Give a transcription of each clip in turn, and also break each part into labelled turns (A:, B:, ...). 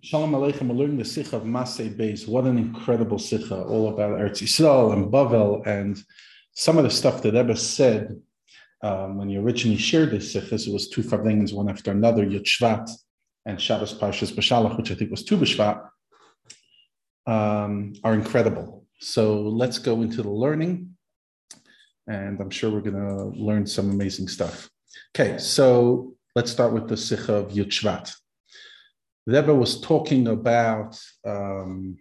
A: Shalom Aleichem, we're learning the Sikha of Masay Beis. What an incredible Sikha, all about Eretz Yisrael and Bavel, and some of the stuff that Rebbe said um, when he originally shared this Sikha, it was two Farbrengens, one after another, Yud and Shabbos Parshas Bashalach, which I think was Tu B'Shvat, um, are incredible. So let's go into the learning, and I'm sure we're going to learn some amazing stuff. Okay, so let's start with the Sikha of Yud. Rebbe was talking about um,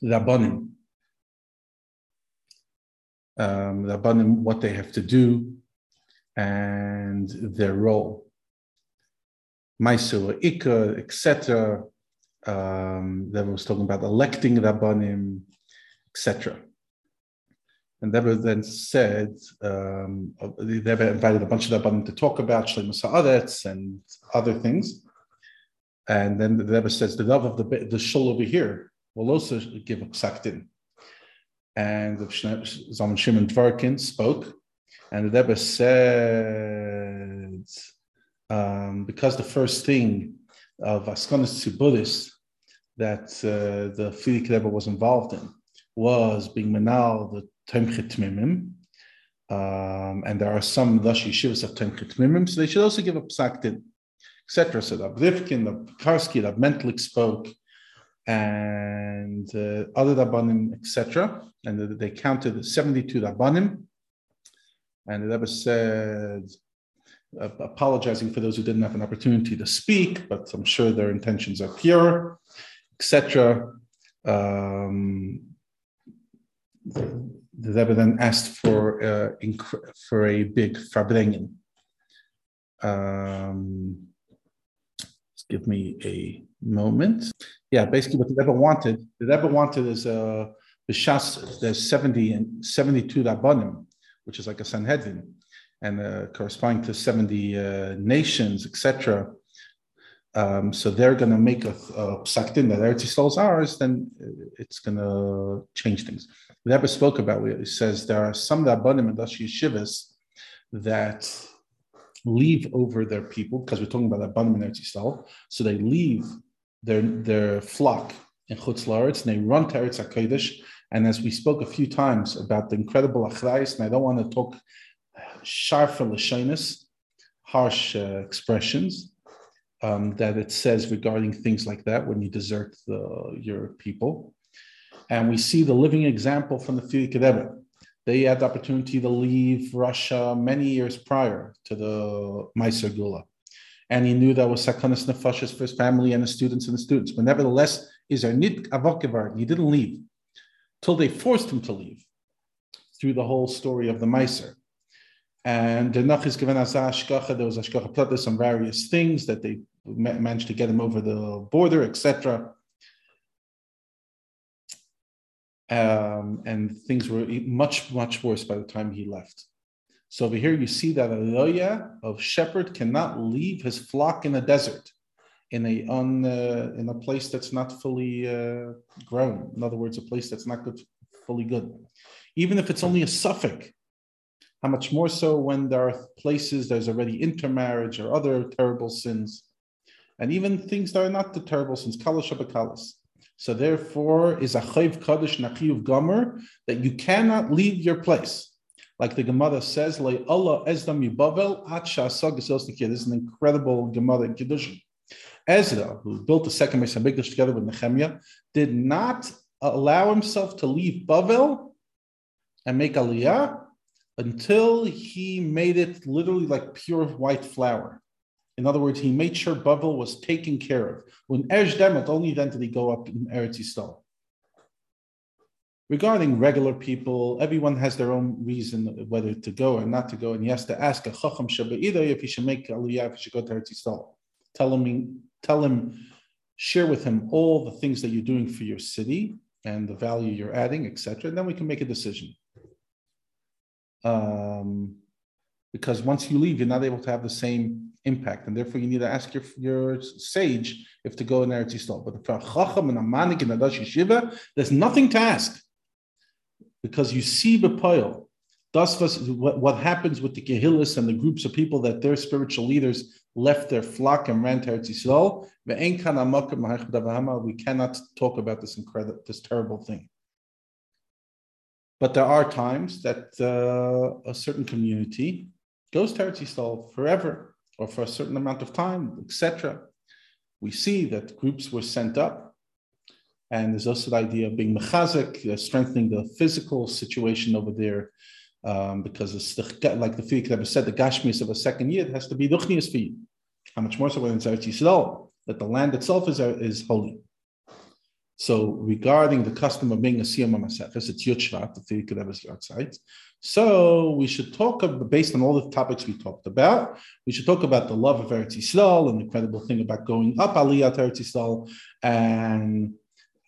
A: Rabbanim, um, Rabbanim, what they have to do, and their role. Maisur Ikka, etc. Um, Rebbe was talking about electing Rabbanim, etc. And Rebbe then said, um, Rebbe invited a bunch of Rabbanim to talk about Shlemus Haaretz and other things. And then the Rebbe says the love of the the shul over here will also give a psak din. And the Zalman Shimon Dvorkin spoke, and the Rebbe said um, because the first thing of Askonis to Buddhist that uh, the Fidik Rebbe was involved in was being manal the Tomchei Temimim. Um, and there are some Lush Yeshivas of Tomchei Temimim, so they should also give a psak din etc. So the Rivkin, the Karski, the Mentlik spoke, and uh, other Rabbanim, etc. And they counted 72 Rabbanim. And the Rebbe said, uh, apologizing for those who didn't have an opportunity to speak, but I'm sure their intentions are pure, etc. Um, the, the Rebbe then asked for uh, inc- for a big farbrengen. Um, give me a moment. Yeah, basically what the Rebbe wanted, the Rebbe wanted is a Bishas, there's 70 and 72 Rabbanim, which is like a Sanhedrin, and uh, corresponding to 70 uh, nations, etc. Um, so they're going to make a, a psak din that Eretz Yisrael is ours, then it's going to change things. The Rebbe spoke about it. Says there are some Rabbanim and Dashi Yeshivas that leave over their people because we're talking about Abanim and Eretz. So they leave their their flock in Chutz La'aretz and they run to Eretz Hakodesh. And as we spoke a few times about the incredible achrayis, and I don't want to talk sharp lashonis, harsh uh, expressions um, that it says regarding things like that when you desert the, your people. And we see the living example from the Fidik Rebbe they had the opportunity to leave Russia many years prior to the Meiser Gula. And he knew that was Nefashis for his family and the students and the students. But nevertheless, is nit avokevar, he didn't leave till they forced him to leave through the whole story of the Meiser. And the Nach given as Hashgacha, there was Hashgacha Pratis on various things that they managed to get him over the border, etc um, and things were much, much worse by the time he left. So over here, you see that a loya of shepherd cannot leave his flock in a desert, in a on uh, in a place that's not fully uh, grown. In other words, a place that's not good, fully good, even if it's only a suffix. How much more so when there are places there's already intermarriage or other terrible sins, and even things that are not the terrible sins, kalash so therefore, is a chayv kaddish nachiyuv gomer that you cannot leave your place. Like the Gemara says, "Le Allah ezdam yibavel at This is an incredible Gemara in Kiddushin. Ezra, who built the second Mesa Mikdash together with Nehemiah, did not allow himself to leave Bavel and make Aliyah until he made it literally like pure white flour. In other words, he made sure Bavel was taken care of. When Eresh Demet, only then did he go up in Eretz Yisrael. Regarding regular people, everyone has their own reason whether to go or not to go, and he has to ask a Chacham either if he should make Aliyah, if he should go to Eretz Yisrael. Tell him, tell him, share with him all the things that you're doing for your city and the value you're adding, etc. And then we can make a decision. Um, because once you leave, you're not able to have the same impact, and therefore you need to ask your, your sage if to go in Eretz Yisrael. But for a chacham and a manik and a dash yeshiva, there's nothing to ask because you see the poil. Thus, what, what happens with the kehillas and the groups of people that their spiritual leaders left their flock and ran to Eretz Yisrael. We cannot talk about this incredible, this terrible thing. But there are times that uh, a certain community goes to Eretz Yisrael forever or for a certain amount of time, etc. We see that groups were sent up, and there's also the idea of being mechazik, uh, strengthening the physical situation over there, um, because it's the, like the Fiqh said, the gashmis of a second year has to be duchnias for you. How much more so when it's Eretz Yisrael, that the land itself is, is holy. So regarding the custom of being a siyam maseches, it's Yud the Fiqh Rebbe's outside. So we should talk about, based on all the topics we talked about, we should talk about the love of Eretz Yisrael and the incredible thing about going up Aliyah Eretz Yisrael and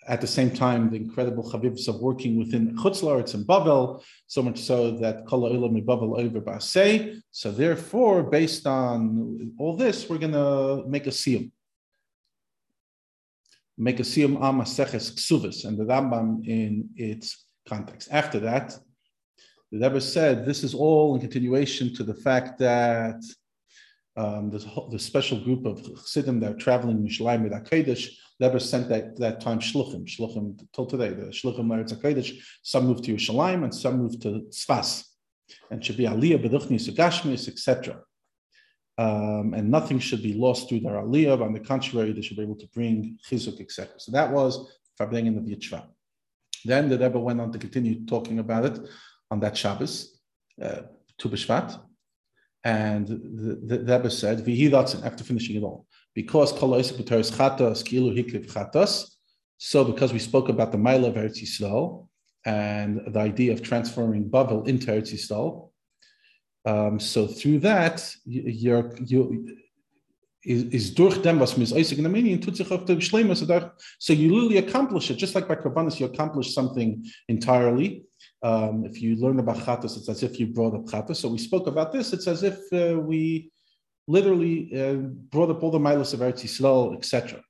A: at the same time, the incredible chavivs of working within Chutz La'aretz and Bavel, so much so that Kol Olam Bavel over Basei. So therefore, based on all this, we're going to make a siyum. Make a siyum am Maseches Ksuvis and the Rambam in its context. After that, the Rebbe said this is all in continuation to the fact that um, this, the special group of Chassidim that are traveling Mishlayim with Akedesh, Rebbe sent that, that time Shluchim, Shluchim till today, the Shluchim Eretz Hakodesh, some moved to Yerushalayim and some moved to Sfas, and should be Aliyah, Beduchnis, Gashmis, etc. Um, and nothing should be lost through their Aliyah, on the contrary, they should be able to bring Chizuk, etc. So that was Farbeng in the Yitzhak. Then the Rebbe went on to continue talking about it on that Shabbos, uh, Tu B'Shvat, and the, the, Rebbe said, "V'hi after finishing it all, because kol chatas kilu hikriv chatas. So, because we spoke about the Maila of Eretz Yisrael and the idea of transforming Bavel into Eretz Yisrael, um, so through that, you're, you is durch dem was mis eisig in meaning tut sich auf der so you literally accomplish it just like by karbanis you accomplish something entirely um, if you learn about chatas, it's as if you brought up chatas. So we spoke about this. It's as if uh, we literally uh, brought up all the milos of Eretz Yisrael, etc.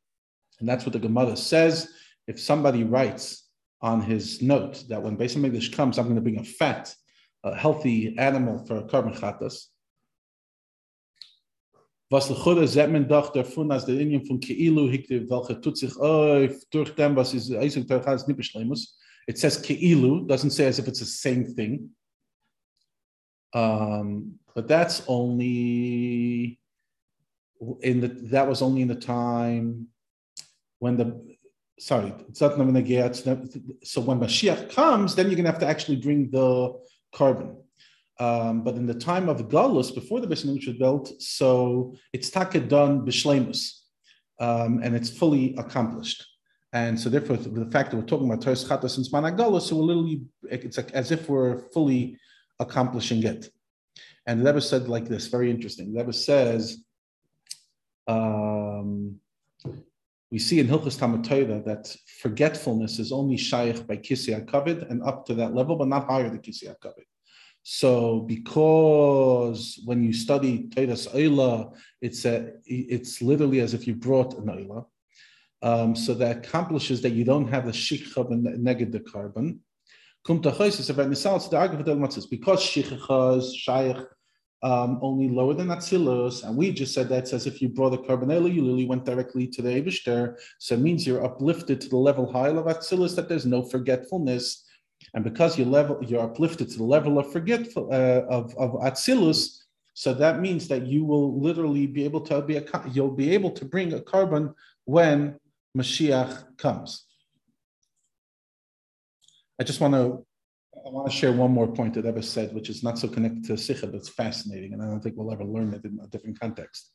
A: And that's what the Gemara says. If somebody writes on his note that when Beis Hamikdash comes, I'm going to bring a fat, a healthy animal for a korban chatas. Was lechuda zetmen dag daarvan als de inyan van keilu hikte welke tut zich oh durch dem was is eisig ter gaat niet beschlemus. It says ke'ilu, doesn't say as if it's the same thing. Um, but that's only in the that was only in the time when the sorry, it's not so when Mashiach comes, then you're going to have to actually bring the korban. Um, but in the time of Galus, before the Beis was built, so it's taka done b'shlemus, um, and it's fully accomplished. And so, therefore, the fact that we're talking about Torah Chatas and Smanagala, so we're literally, it's like as if we're fully accomplishing it. And the Rebbe said like this, very interesting. The Rebbe says, um, we see in Hilchas Talmud Torah that forgetfulness is only shaykh by Kisei HaKavod and up to that level, but not higher than Kisei HaKavod. So, because when you study Torah's Eila, it's a, it's literally as if you brought an Eila. Um, so that accomplishes that you don't have the shikha negative korban. Because shikha is shaykh um, only lower than Atzilus, and we just said that's as if you brought a carbonella, you literally went directly to the Abishter. So it means you're uplifted to the level high of Atzilus, that there's no forgetfulness. And because you level, you're uplifted to the level of forgetful uh, of, of Atzilus, so that means that you will literally be able to be a, you'll be able to bring a korban when Mashiach comes. I just want to I want to share one more point that Rebbe said, which is not so connected to Sikha, but it's fascinating, and I don't think we'll ever learn it in a different context.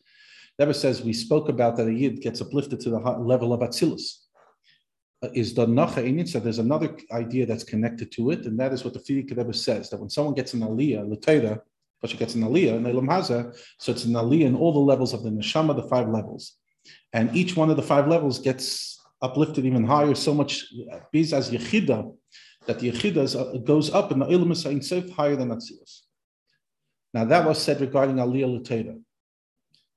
A: Rebbe says we spoke about that a yid gets uplifted to the level of Atzilus. Uh, is the Nacha in So there's another idea that's connected to it, and that is what the Fidik Rebbe says that when someone gets an Aliyah, Latera, but she gets an Aliyah, and Elam Haza, so it's an Aliyah in all the levels of the Neshama, the five levels and each one of the five levels gets uplifted even higher, so much biz as yechida, that the yechida goes up and the ilm Saif higher than Atzilus. Now that was said regarding Aliyah Lateda.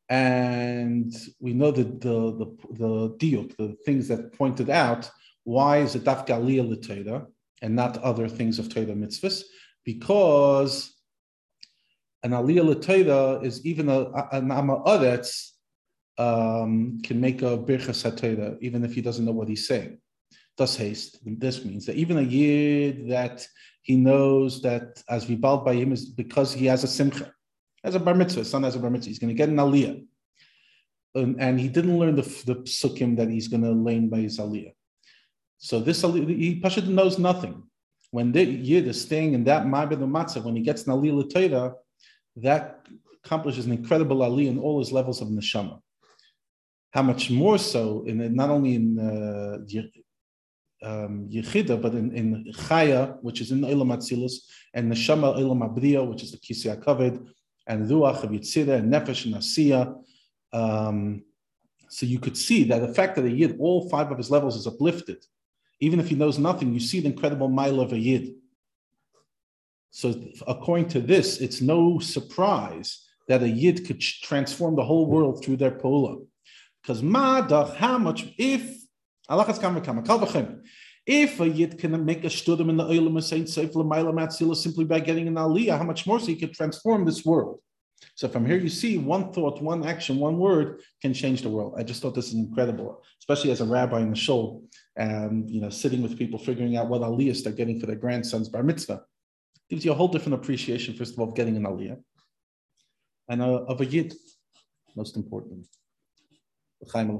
A: And we know that the the the diuk, the things that pointed out, why is it dafka Aliyah Lateda and not other things of Torah mitzvahs? Because an aliyah l'toida is even a, an ama aretz um, can make a birchas hatoida even if he doesn't know what he's saying. Thus haste. This means that even a yid that he knows that as vibal by him is because he has a simcha, as a bar mitzvah, son has a bar mitzvah, he's going to get an aliyah. And, and, he didn't learn the, the psukim that he's going to learn by his aliyah. So this he Pashut knows nothing. When the yid is staying in that ma'abed matzah, when he gets an aliyah l'toida, that accomplishes an incredible aliyah in all his levels of neshama. How much more so in not only in uh, um, Yechida, but in, in Chaya, which is in Elam Atzilus, and Neshama Elam Abriya, which is the Kisya Kaved, and Ruach of Yitzira, and Nefesh and Asiya. Um, so you could see that the fact that a Yid, all five of his levels is uplifted. Even if he knows nothing, you see the incredible mile of a Yid. So according to this, it's no surprise that a Yid could transform the whole world through their pola. Because Madach, how much, if if a yid can make a studim in the oilam saint seif l'mayla matzila simply by getting an aliyah, how much more so he could transform this world? So from here you see one thought, one action, one word can change the world. I just thought this is incredible, especially as a rabbi in the shul, and you know, sitting with people figuring out what aliyahs they're getting for their grandson's bar mitzvah. Gives you a whole different appreciation, first of all, of getting an aliyah, and uh, of a yid, most importantly. L'chaim